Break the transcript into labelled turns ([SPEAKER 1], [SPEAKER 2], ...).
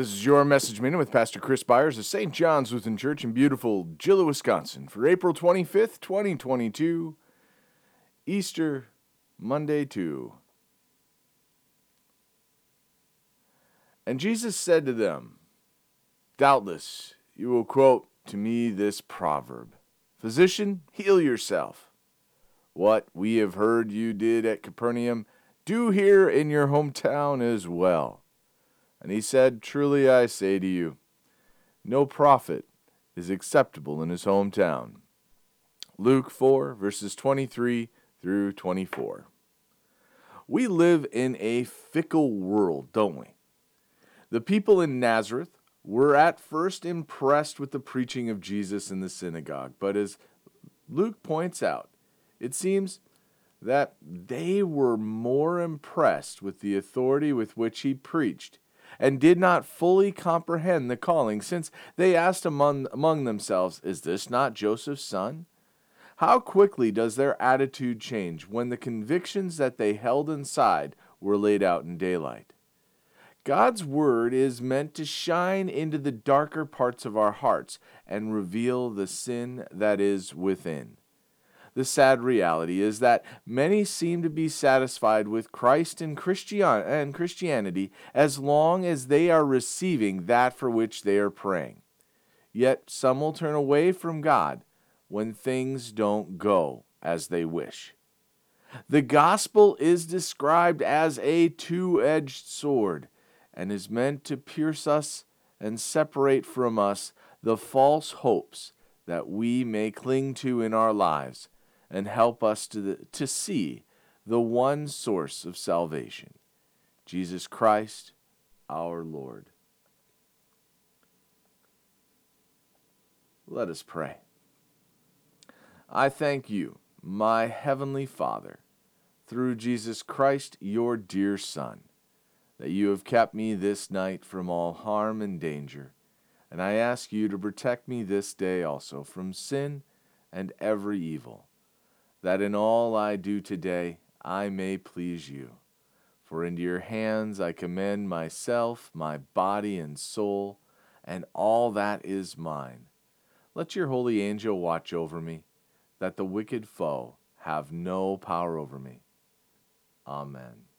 [SPEAKER 1] This is your message minute with Pastor Chris Byars of St. John's Lutheran Church in beautiful Gillett, Wisconsin for April 25th, 2022, Easter Monday 2. And Jesus said to them, Doubtless you will quote to me this proverb Physician, heal yourself. What we have heard you did at Capernaum, do here in your hometown as well. And he said, Truly I say to you, no prophet is acceptable in his hometown. Luke 4, verses 23 through 24. We live in a fickle world, don't we? The people in Nazareth were at first impressed with the preaching of Jesus in the synagogue, but as Luke points out, it seems that they were more impressed with the authority with which he preached and did not fully comprehend the calling, since they asked among, among themselves, Is this not Joseph's son? How quickly does their attitude change when the convictions that they held inside were laid out in daylight? God's Word is meant to shine into the darker parts of our hearts and reveal the sin that is within. The sad reality is that many seem to be satisfied with Christ and, Christian- and Christianity as long as they are receiving that for which they are praying. Yet some will turn away from God when things don't go as they wish. The gospel is described as a two edged sword and is meant to pierce us and separate from us the false hopes that we may cling to in our lives and help us to, the, to see the one source of salvation Jesus Christ, our Lord. Let us pray. I thank you, my heavenly Father, through Jesus Christ, your dear Son, that you have kept me this night from all harm and danger. And I ask you to protect me this day also from sin and every evil that in all I do today I may please you. For into your hands I commend myself, my body and soul, and all that is mine. Let your holy angel watch over me, that the wicked foe have no power over me. Amen.